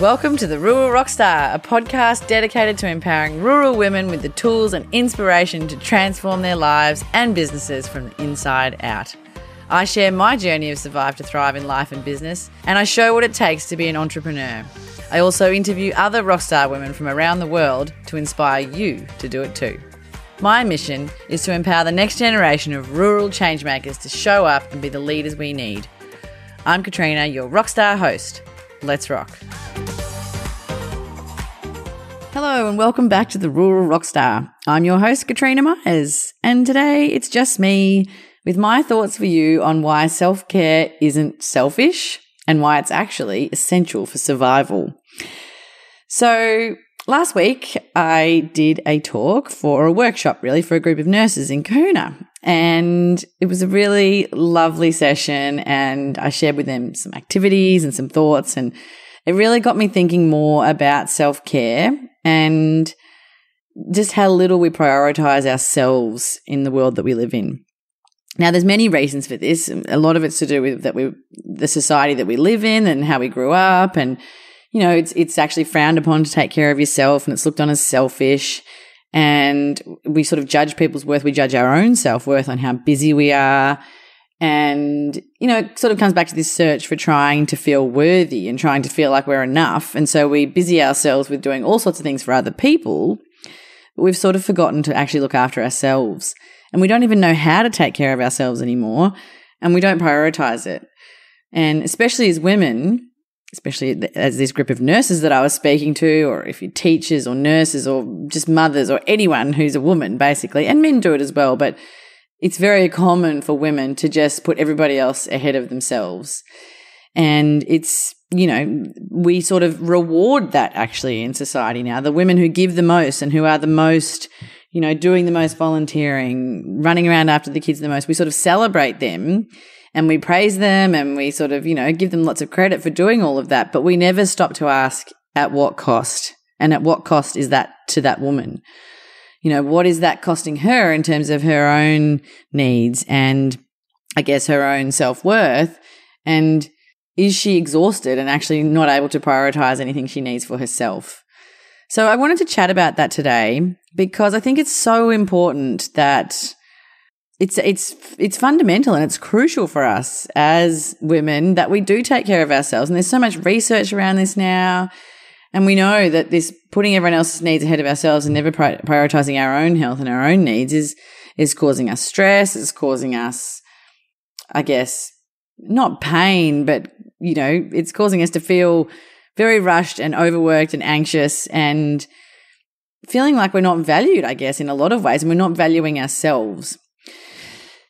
Welcome to the Rural Rockstar, a podcast dedicated to empowering rural women with the tools and inspiration to transform their lives and businesses from the inside out. I share my journey of survive to thrive in life and business, and I show what it takes to be an entrepreneur. I also interview other rockstar women from around the world to inspire you to do it too. My mission is to empower the next generation of rural changemakers to show up and be the leaders we need. I'm Katrina, your rockstar host. Let's rock. Hello, and welcome back to the Rural Rockstar. I'm your host, Katrina Myers, and today it's just me with my thoughts for you on why self care isn't selfish and why it's actually essential for survival. So, last week I did a talk for a workshop, really, for a group of nurses in Cohuna. And it was a really lovely session. And I shared with them some activities and some thoughts. And it really got me thinking more about self care and just how little we prioritize ourselves in the world that we live in. Now, there's many reasons for this. A lot of it's to do with that we, the society that we live in and how we grew up. And, you know, it's, it's actually frowned upon to take care of yourself and it's looked on as selfish. And we sort of judge people's worth. We judge our own self worth on how busy we are. And, you know, it sort of comes back to this search for trying to feel worthy and trying to feel like we're enough. And so we busy ourselves with doing all sorts of things for other people. But we've sort of forgotten to actually look after ourselves. And we don't even know how to take care of ourselves anymore. And we don't prioritize it. And especially as women, especially as this group of nurses that I was speaking to, or if you're teachers or nurses or just mothers or anyone who's a woman, basically, and men do it as well. But it's very common for women to just put everybody else ahead of themselves. And it's, you know, we sort of reward that actually in society now. The women who give the most and who are the most, you know, doing the most volunteering, running around after the kids the most, we sort of celebrate them and we praise them and we sort of, you know, give them lots of credit for doing all of that. But we never stop to ask at what cost and at what cost is that to that woman? you know, what is that costing her in terms of her own needs and I guess her own self worth? And is she exhausted and actually not able to prioritize anything she needs for herself? So I wanted to chat about that today because I think it's so important that it's it's it's fundamental and it's crucial for us as women that we do take care of ourselves and there's so much research around this now and we know that this putting everyone else's needs ahead of ourselves and never prioritizing our own health and our own needs is, is causing us stress. It's causing us, I guess, not pain, but, you know, it's causing us to feel very rushed and overworked and anxious and feeling like we're not valued, I guess, in a lot of ways, and we're not valuing ourselves.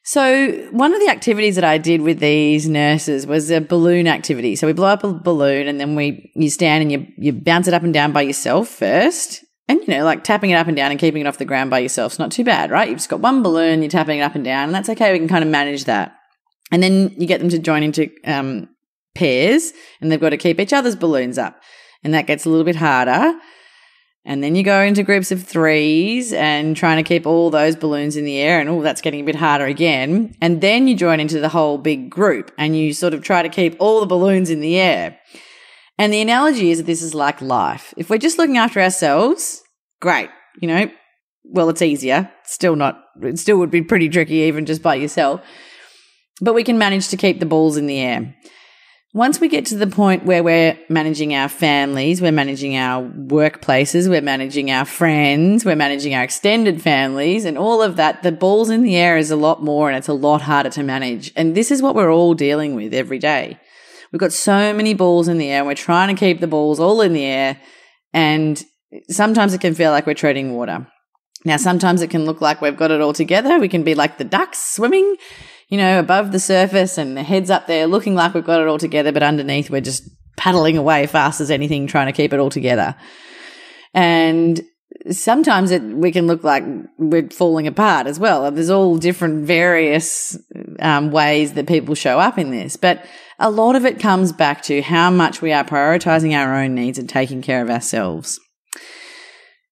So one of the activities that I did with these nurses was a balloon activity. So we blow up a balloon and then we you stand and you you bounce it up and down by yourself first. And you know, like tapping it up and down and keeping it off the ground by yourself is not too bad, right? You've just got one balloon, you're tapping it up and down, and that's okay. We can kind of manage that. And then you get them to join into um, pairs, and they've got to keep each other's balloons up, and that gets a little bit harder. And then you go into groups of threes and trying to keep all those balloons in the air. And oh, that's getting a bit harder again. And then you join into the whole big group and you sort of try to keep all the balloons in the air. And the analogy is that this is like life. If we're just looking after ourselves, great. You know, well, it's easier. Still not, it still would be pretty tricky even just by yourself. But we can manage to keep the balls in the air. Once we get to the point where we're managing our families, we're managing our workplaces, we're managing our friends, we're managing our extended families and all of that, the balls in the air is a lot more and it's a lot harder to manage. And this is what we're all dealing with every day. We've got so many balls in the air and we're trying to keep the balls all in the air. And sometimes it can feel like we're treading water. Now, sometimes it can look like we've got it all together. We can be like the ducks swimming you know, above the surface and the heads up there looking like we've got it all together, but underneath we're just paddling away fast as anything trying to keep it all together. And sometimes it, we can look like we're falling apart as well. There's all different various um, ways that people show up in this, but a lot of it comes back to how much we are prioritizing our own needs and taking care of ourselves.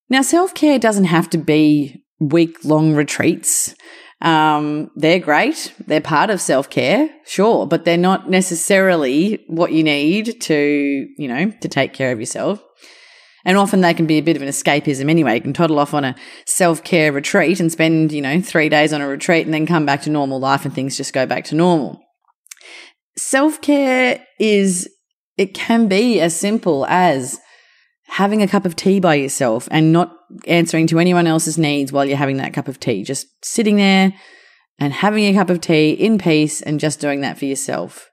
Now, self care doesn't have to be week long retreats. Um, they're great. They're part of self care, sure, but they're not necessarily what you need to, you know, to take care of yourself. And often they can be a bit of an escapism anyway. You can toddle off on a self care retreat and spend, you know, three days on a retreat and then come back to normal life and things just go back to normal. Self care is, it can be as simple as having a cup of tea by yourself and not answering to anyone else's needs while you're having that cup of tea. Just sitting there and having a cup of tea in peace and just doing that for yourself.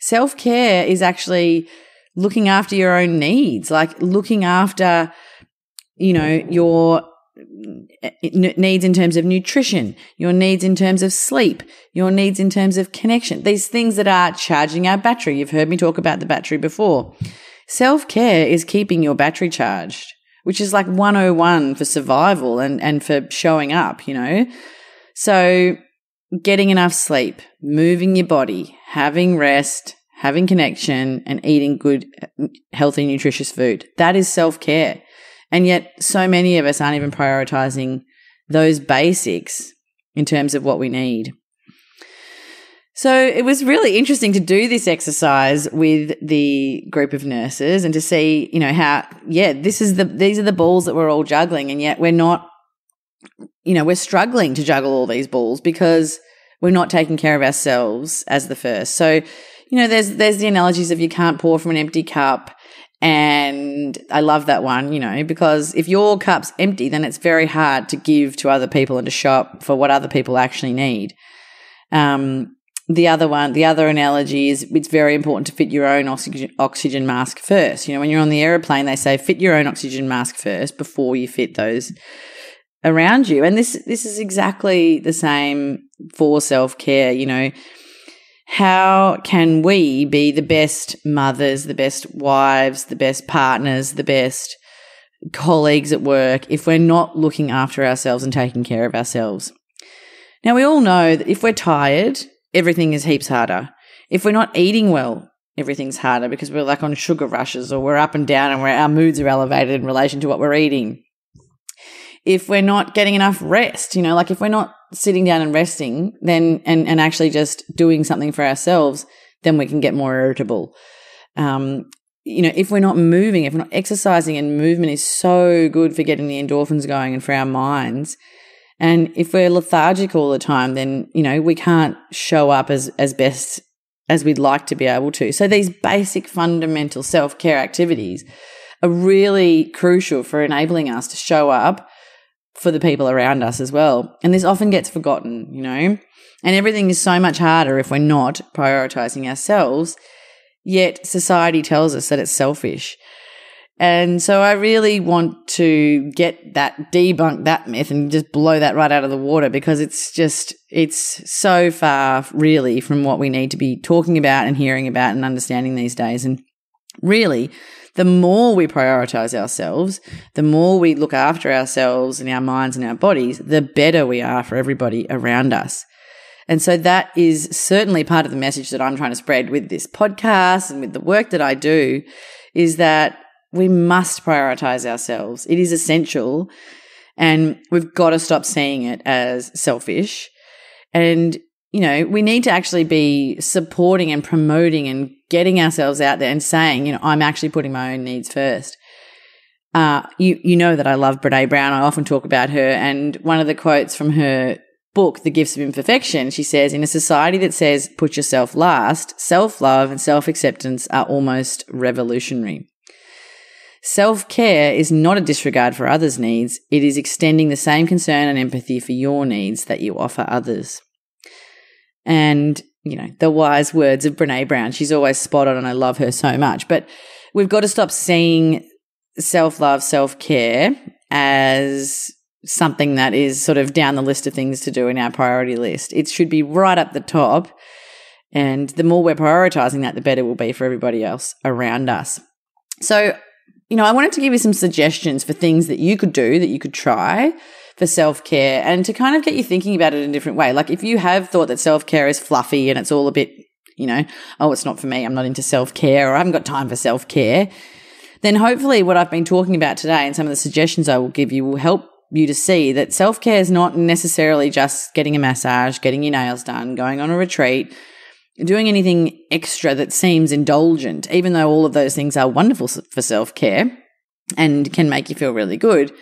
Self care is actually looking after your own needs, like looking after, you know, your needs in terms of nutrition, your needs in terms of sleep, your needs in terms of connection, these things that are charging our battery. You've heard me talk about the battery before. Self care is keeping your battery charged, which is like 101 for survival and, and for showing up, you know? So getting enough sleep, moving your body, having rest, having connection and eating good, healthy, nutritious food. That is self care. And yet so many of us aren't even prioritizing those basics in terms of what we need. So it was really interesting to do this exercise with the group of nurses and to see, you know, how, yeah, this is the, these are the balls that we're all juggling. And yet we're not, you know, we're struggling to juggle all these balls because we're not taking care of ourselves as the first. So, you know, there's, there's the analogies of you can't pour from an empty cup. And I love that one, you know, because if your cup's empty, then it's very hard to give to other people and to shop for what other people actually need. Um, the other one, the other analogy is it's very important to fit your own oxygen, oxygen mask first. You know, when you're on the aeroplane, they say fit your own oxygen mask first before you fit those around you. And this, this is exactly the same for self care. You know, how can we be the best mothers, the best wives, the best partners, the best colleagues at work if we're not looking after ourselves and taking care of ourselves? Now, we all know that if we're tired, everything is heaps harder. If we're not eating well, everything's harder because we're like on sugar rushes or we're up and down and our moods are elevated in relation to what we're eating. If we're not getting enough rest, you know, like if we're not sitting down and resting, then and, and actually just doing something for ourselves, then we can get more irritable. Um, you know, if we're not moving, if we're not exercising, and movement is so good for getting the endorphins going and for our minds, and if we're lethargic all the time, then, you know, we can't show up as, as best as we'd like to be able to. So these basic fundamental self care activities are really crucial for enabling us to show up for the people around us as well. And this often gets forgotten, you know, and everything is so much harder if we're not prioritizing ourselves. Yet society tells us that it's selfish. And so I really want to get that, debunk that myth and just blow that right out of the water because it's just, it's so far really from what we need to be talking about and hearing about and understanding these days. And really, the more we prioritize ourselves, the more we look after ourselves and our minds and our bodies, the better we are for everybody around us. And so that is certainly part of the message that I'm trying to spread with this podcast and with the work that I do is that we must prioritize ourselves. It is essential. And we've got to stop seeing it as selfish. And, you know, we need to actually be supporting and promoting and getting ourselves out there and saying, you know, I'm actually putting my own needs first. Uh, you, you know that I love Brene Brown. I often talk about her. And one of the quotes from her book, The Gifts of Imperfection, she says, in a society that says put yourself last, self love and self acceptance are almost revolutionary. Self care is not a disregard for others' needs, it is extending the same concern and empathy for your needs that you offer others. And, you know, the wise words of Brene Brown, she's always spot on and I love her so much. But we've got to stop seeing self love, self care as something that is sort of down the list of things to do in our priority list. It should be right up the top. And the more we're prioritizing that, the better it will be for everybody else around us. So you know, I wanted to give you some suggestions for things that you could do, that you could try for self care and to kind of get you thinking about it in a different way. Like if you have thought that self care is fluffy and it's all a bit, you know, oh, it's not for me. I'm not into self care or I haven't got time for self care. Then hopefully what I've been talking about today and some of the suggestions I will give you will help you to see that self care is not necessarily just getting a massage, getting your nails done, going on a retreat, doing anything extra that seems indulgent, even though all of those things are wonderful for self care and can make you feel really good.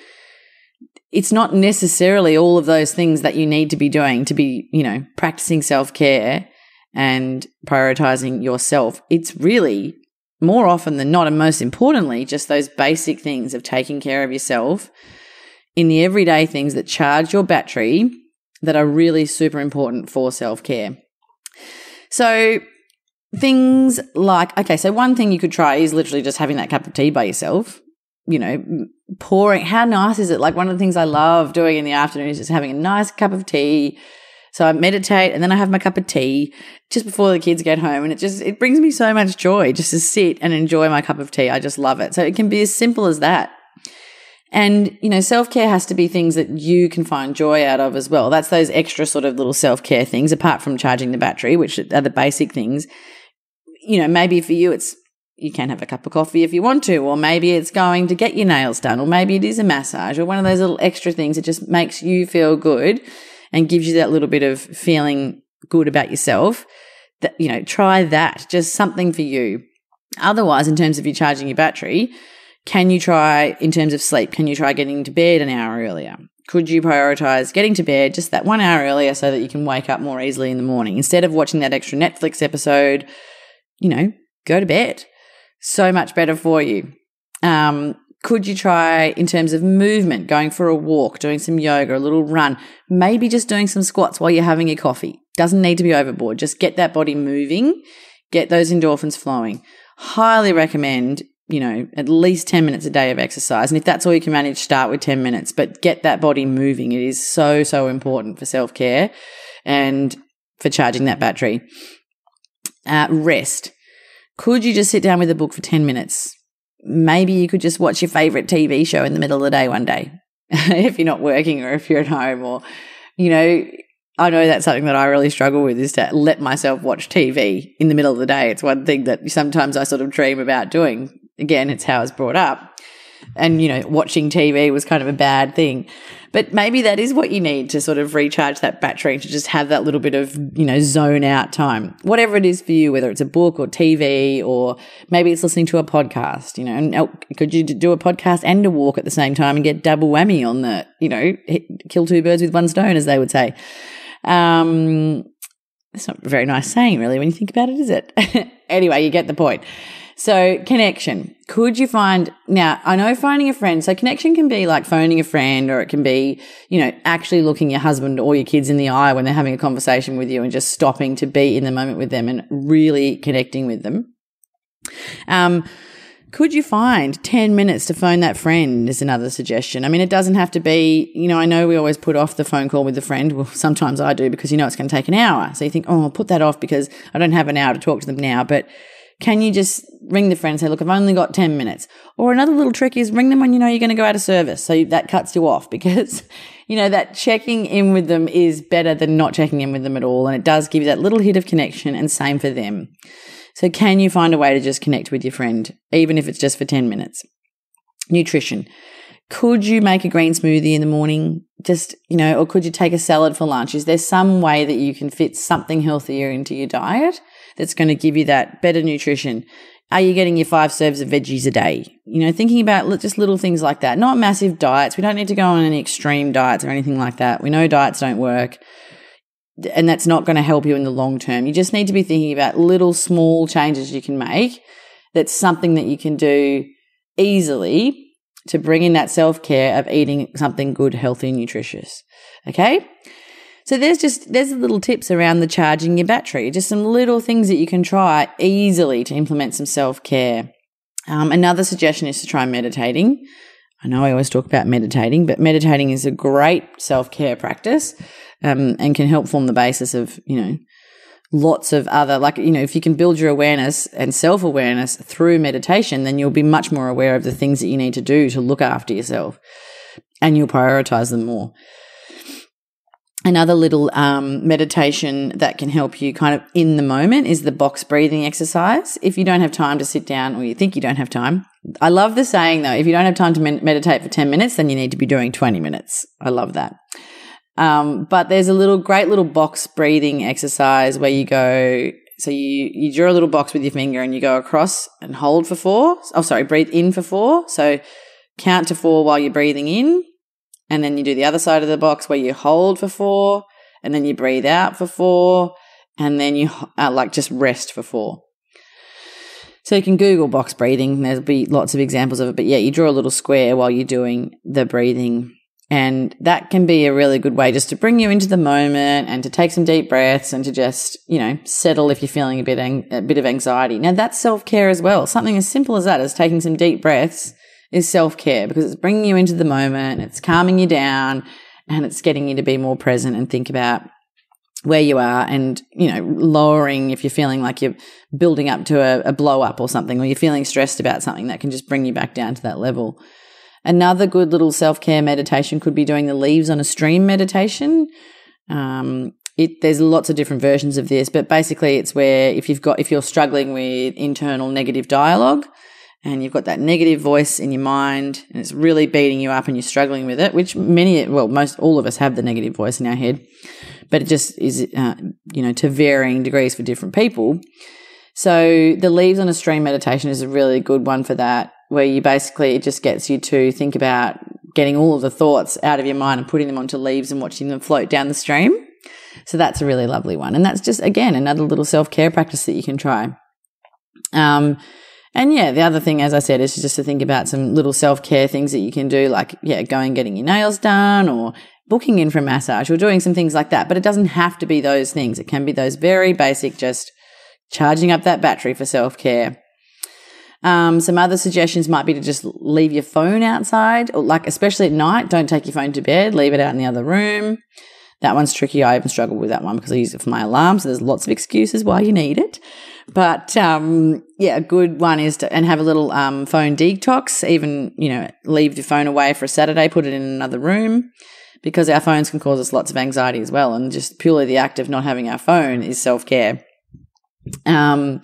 It's not necessarily all of those things that you need to be doing to be, you know, practicing self care and prioritizing yourself. It's really more often than not, and most importantly, just those basic things of taking care of yourself in the everyday things that charge your battery that are really super important for self care. So, things like, okay, so one thing you could try is literally just having that cup of tea by yourself. You know, pouring, how nice is it? Like, one of the things I love doing in the afternoon is just having a nice cup of tea. So I meditate and then I have my cup of tea just before the kids get home. And it just, it brings me so much joy just to sit and enjoy my cup of tea. I just love it. So it can be as simple as that. And, you know, self care has to be things that you can find joy out of as well. That's those extra sort of little self care things, apart from charging the battery, which are the basic things. You know, maybe for you, it's you can have a cup of coffee if you want to, or maybe it's going to get your nails done, or maybe it is a massage, or one of those little extra things that just makes you feel good and gives you that little bit of feeling good about yourself. That, you know, try that, just something for you. Otherwise, in terms of you charging your battery, can you try, in terms of sleep, can you try getting to bed an hour earlier? Could you prioritize getting to bed just that one hour earlier so that you can wake up more easily in the morning? Instead of watching that extra Netflix episode, you know, go to bed. So much better for you. Um, could you try in terms of movement, going for a walk, doing some yoga, a little run, maybe just doing some squats while you're having your coffee? Doesn't need to be overboard. Just get that body moving, get those endorphins flowing. Highly recommend you know, at least 10 minutes a day of exercise. And if that's all you can manage, start with 10 minutes, but get that body moving. It is so, so important for self care and for charging that battery. Uh, rest. Could you just sit down with a book for 10 minutes? Maybe you could just watch your favorite TV show in the middle of the day one day if you're not working or if you're at home or, you know, I know that's something that I really struggle with is to let myself watch TV in the middle of the day. It's one thing that sometimes I sort of dream about doing again, it's how I was brought up. And, you know, watching TV was kind of a bad thing. But maybe that is what you need to sort of recharge that battery to just have that little bit of, you know, zone out time. Whatever it is for you, whether it's a book or TV or maybe it's listening to a podcast, you know, and oh, could you do a podcast and a walk at the same time and get double whammy on the, you know, kill two birds with one stone, as they would say. Um, it's not a very nice saying, really, when you think about it, is it? anyway, you get the point. So connection. Could you find now? I know finding a friend. So connection can be like phoning a friend, or it can be you know actually looking your husband or your kids in the eye when they're having a conversation with you, and just stopping to be in the moment with them and really connecting with them. Um, could you find 10 minutes to phone that friend is another suggestion. I mean, it doesn't have to be, you know, I know we always put off the phone call with the friend. Well, sometimes I do because you know it's going to take an hour. So you think, oh, I'll put that off because I don't have an hour to talk to them now. But can you just ring the friend and say, look, I've only got 10 minutes? Or another little trick is ring them when you know you're going to go out of service. So that cuts you off because, you know, that checking in with them is better than not checking in with them at all. And it does give you that little hit of connection and same for them. So can you find a way to just connect with your friend, even if it's just for 10 minutes? Nutrition. Could you make a green smoothie in the morning? Just, you know, or could you take a salad for lunch? Is there some way that you can fit something healthier into your diet? That's going to give you that better nutrition? Are you getting your five serves of veggies a day? You know, thinking about just little things like that, not massive diets. We don't need to go on any extreme diets or anything like that. We know diets don't work and that's not going to help you in the long term. You just need to be thinking about little small changes you can make. That's something that you can do easily to bring in that self care of eating something good, healthy, nutritious. Okay. So there's just there's little tips around the charging your battery, just some little things that you can try easily to implement some self care. Um, another suggestion is to try meditating. I know I always talk about meditating, but meditating is a great self care practice um, and can help form the basis of you know lots of other like you know if you can build your awareness and self awareness through meditation, then you'll be much more aware of the things that you need to do to look after yourself, and you'll prioritize them more another little um, meditation that can help you kind of in the moment is the box breathing exercise. If you don't have time to sit down or you think you don't have time, I love the saying though, if you don't have time to med- meditate for 10 minutes, then you need to be doing 20 minutes. I love that. Um, but there's a little great little box breathing exercise where you go, so you, you draw a little box with your finger and you go across and hold for four. Oh, sorry, breathe in for four. So count to four while you're breathing in. And then you do the other side of the box where you hold for four and then you breathe out for four and then you uh, like just rest for four. So you can Google box breathing. There'll be lots of examples of it. But yeah, you draw a little square while you're doing the breathing. And that can be a really good way just to bring you into the moment and to take some deep breaths and to just, you know, settle if you're feeling a bit, a bit of anxiety. Now that's self care as well. Something as simple as that as taking some deep breaths is self care because it's bringing you into the moment. It's calming you down and it's getting you to be more present and think about where you are and, you know, lowering if you're feeling like you're building up to a, a blow up or something, or you're feeling stressed about something that can just bring you back down to that level. Another good little self care meditation could be doing the leaves on a stream meditation. Um, it, there's lots of different versions of this, but basically it's where if you've got, if you're struggling with internal negative dialogue and you've got that negative voice in your mind and it's really beating you up and you're struggling with it, which many, well, most all of us have the negative voice in our head but it just is, uh, you know, to varying degrees for different people. So the leaves on a stream meditation is a really good one for that, where you basically, it just gets you to think about getting all of the thoughts out of your mind and putting them onto leaves and watching them float down the stream. So that's a really lovely one. And that's just, again, another little self care practice that you can try. Um, and yeah, the other thing, as I said, is just to think about some little self care things that you can do, like, yeah, going getting your nails done or booking in for a massage or doing some things like that. But it doesn't have to be those things. It can be those very basic, just charging up that battery for self care. Um, some other suggestions might be to just leave your phone outside, or like especially at night. Don't take your phone to bed. Leave it out in the other room. That one's tricky. I even struggle with that one because I use it for my alarm. So there's lots of excuses why you need it. But um, yeah, a good one is to and have a little um, phone detox. Even you know, leave your phone away for a Saturday. Put it in another room because our phones can cause us lots of anxiety as well. And just purely the act of not having our phone is self care. Um,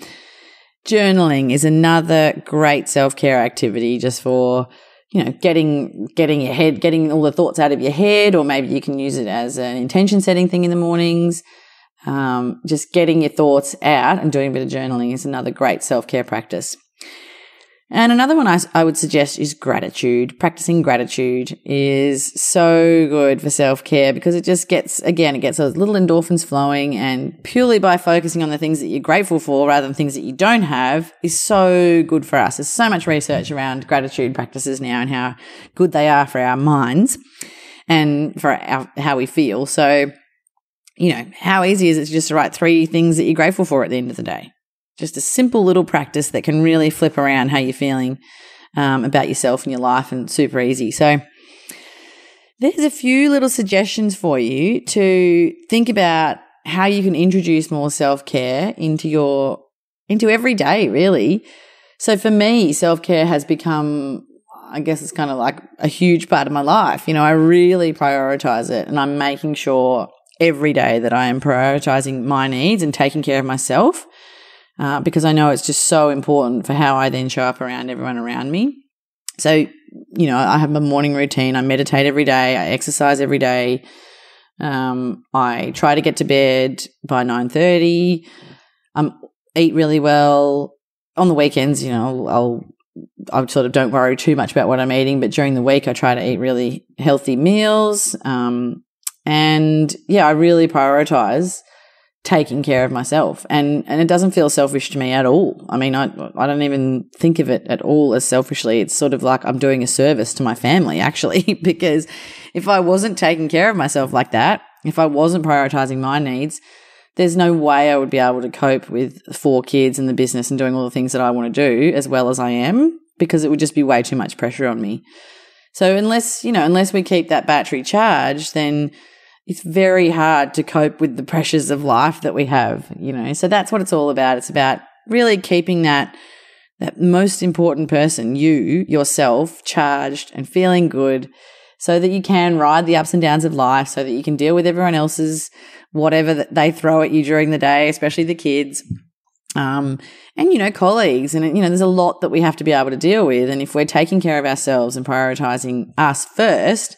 journaling is another great self care activity just for, you know, getting, getting your head, getting all the thoughts out of your head, or maybe you can use it as an intention setting thing in the mornings. Um, just getting your thoughts out and doing a bit of journaling is another great self care practice. And another one I, I would suggest is gratitude. Practicing gratitude is so good for self care because it just gets, again, it gets those little endorphins flowing and purely by focusing on the things that you're grateful for rather than things that you don't have is so good for us. There's so much research around gratitude practices now and how good they are for our minds and for our, how we feel. So, you know, how easy is it just to write three things that you're grateful for at the end of the day? Just a simple little practice that can really flip around how you're feeling um, about yourself and your life, and super easy. So, there's a few little suggestions for you to think about how you can introduce more self care into your into every day, really. So for me, self care has become, I guess it's kind of like a huge part of my life. You know, I really prioritize it and I'm making sure every day that I am prioritizing my needs and taking care of myself uh, because I know it's just so important for how I then show up around everyone around me. So, you know, I have my morning routine. I meditate every day. I exercise every day. Um, I try to get to bed by nine thirty. I eat really well on the weekends. You know, I'll I sort of don't worry too much about what I'm eating, but during the week I try to eat really healthy meals. Um, and yeah, I really prioritize taking care of myself. And and it doesn't feel selfish to me at all. I mean i i don't even think of it at all as selfishly. It's sort of like i'm doing a service to my family actually because if i wasn't taking care of myself like that if i wasn't prioritizing my needs there's no way i would be able to cope with four kids and the business and doing all the things that i want to do as well as i am because it would just be way too much pressure on me. So unless you know unless we keep that battery charged then it's very hard to cope with the pressures of life that we have, you know. So that's what it's all about. It's about really keeping that that most important person, you yourself, charged and feeling good so that you can ride the ups and downs of life, so that you can deal with everyone else's whatever that they throw at you during the day, especially the kids. Um, and you know, colleagues, and you know, there's a lot that we have to be able to deal with. And if we're taking care of ourselves and prioritizing us first,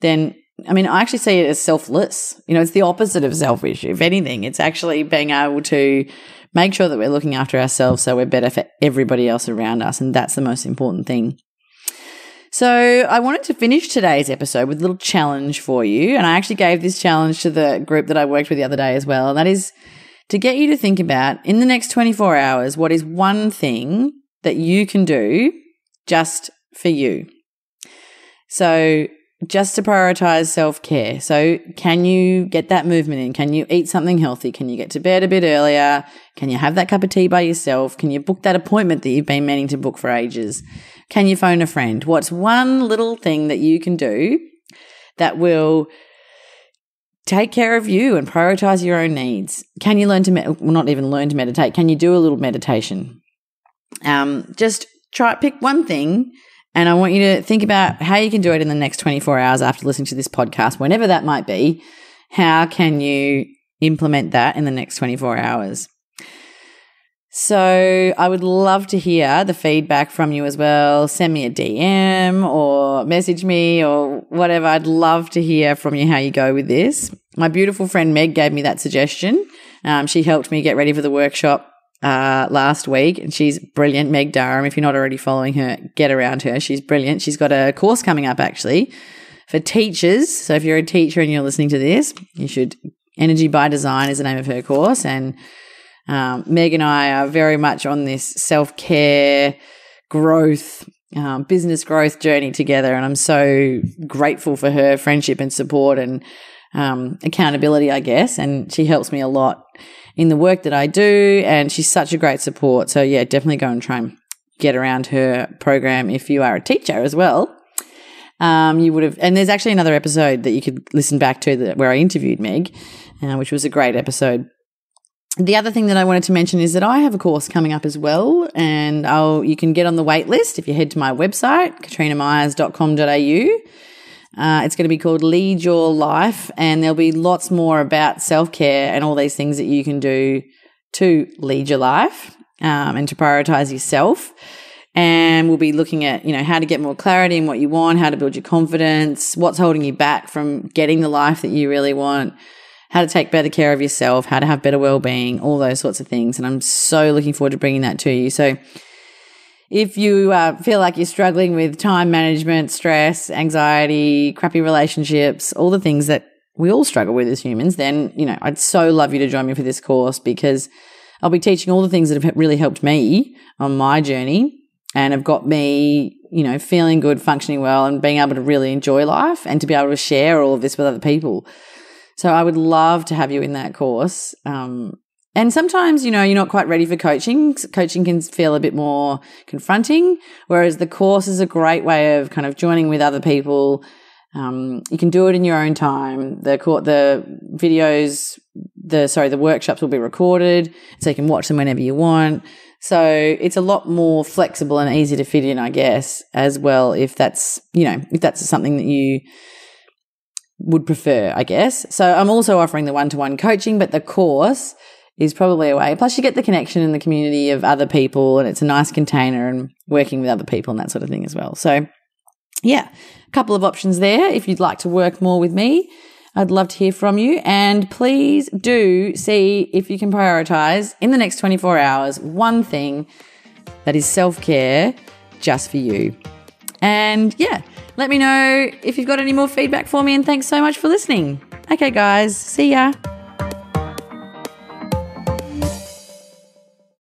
then I mean, I actually see it as selfless. You know, it's the opposite of selfish. If anything, it's actually being able to make sure that we're looking after ourselves so we're better for everybody else around us. And that's the most important thing. So I wanted to finish today's episode with a little challenge for you. And I actually gave this challenge to the group that I worked with the other day as well. And that is to get you to think about in the next 24 hours, what is one thing that you can do just for you? So just to prioritize self care. So, can you get that movement in? Can you eat something healthy? Can you get to bed a bit earlier? Can you have that cup of tea by yourself? Can you book that appointment that you've been meaning to book for ages? Can you phone a friend? What's one little thing that you can do that will take care of you and prioritize your own needs? Can you learn to, med- well, not even learn to meditate? Can you do a little meditation? Um, just try, pick one thing and I want you to think about how you can do it in the next 24 hours after listening to this podcast, whenever that might be. How can you implement that in the next 24 hours? So I would love to hear the feedback from you as well. Send me a DM or message me or whatever. I'd love to hear from you how you go with this. My beautiful friend Meg gave me that suggestion. Um, she helped me get ready for the workshop uh, last week, and she's brilliant. Meg Durham. If you're not already following her, get around her. She's brilliant. She's got a course coming up actually for teachers. So if you're a teacher and you're listening to this, you should. Energy by Design is the name of her course, and um, Meg and I are very much on this self care, growth, um, business growth journey together. And I'm so grateful for her friendship and support and um, accountability, I guess. And she helps me a lot in the work that I do. And she's such a great support. So, yeah, definitely go and try and get around her program if you are a teacher as well. Um, you would have, and there's actually another episode that you could listen back to that where I interviewed Meg, uh, which was a great episode. The other thing that I wanted to mention is that I have a course coming up as well, and I'll, you can get on the wait list if you head to my website, katrinamyers.com.au. Uh, it's going to be called Lead Your Life, and there'll be lots more about self care and all these things that you can do to lead your life um, and to prioritize yourself. And we'll be looking at, you know, how to get more clarity in what you want, how to build your confidence, what's holding you back from getting the life that you really want, how to take better care of yourself, how to have better well-being, all those sorts of things. And I'm so looking forward to bringing that to you. So if you uh, feel like you're struggling with time management, stress, anxiety, crappy relationships, all the things that we all struggle with as humans, then, you know, I'd so love you to join me for this course because I'll be teaching all the things that have really helped me on my journey and have got me, you know, feeling good, functioning well, and being able to really enjoy life and to be able to share all of this with other people. So I would love to have you in that course. Um, and sometimes, you know, you're not quite ready for coaching. Coaching can feel a bit more confronting, whereas the course is a great way of kind of joining with other people. Um, you can do it in your own time. The court, the videos, the sorry, the workshops will be recorded, so you can watch them whenever you want. So it's a lot more flexible and easy to fit in, I guess, as well. If that's you know, if that's something that you would prefer, I guess. So I'm also offering the one to one coaching, but the course is probably a way. Plus, you get the connection in the community of other people, and it's a nice container and working with other people and that sort of thing as well. So, yeah, a couple of options there. If you'd like to work more with me, I'd love to hear from you. And please do see if you can prioritize in the next 24 hours one thing that is self care just for you. And yeah, let me know if you've got any more feedback for me. And thanks so much for listening. Okay, guys, see ya.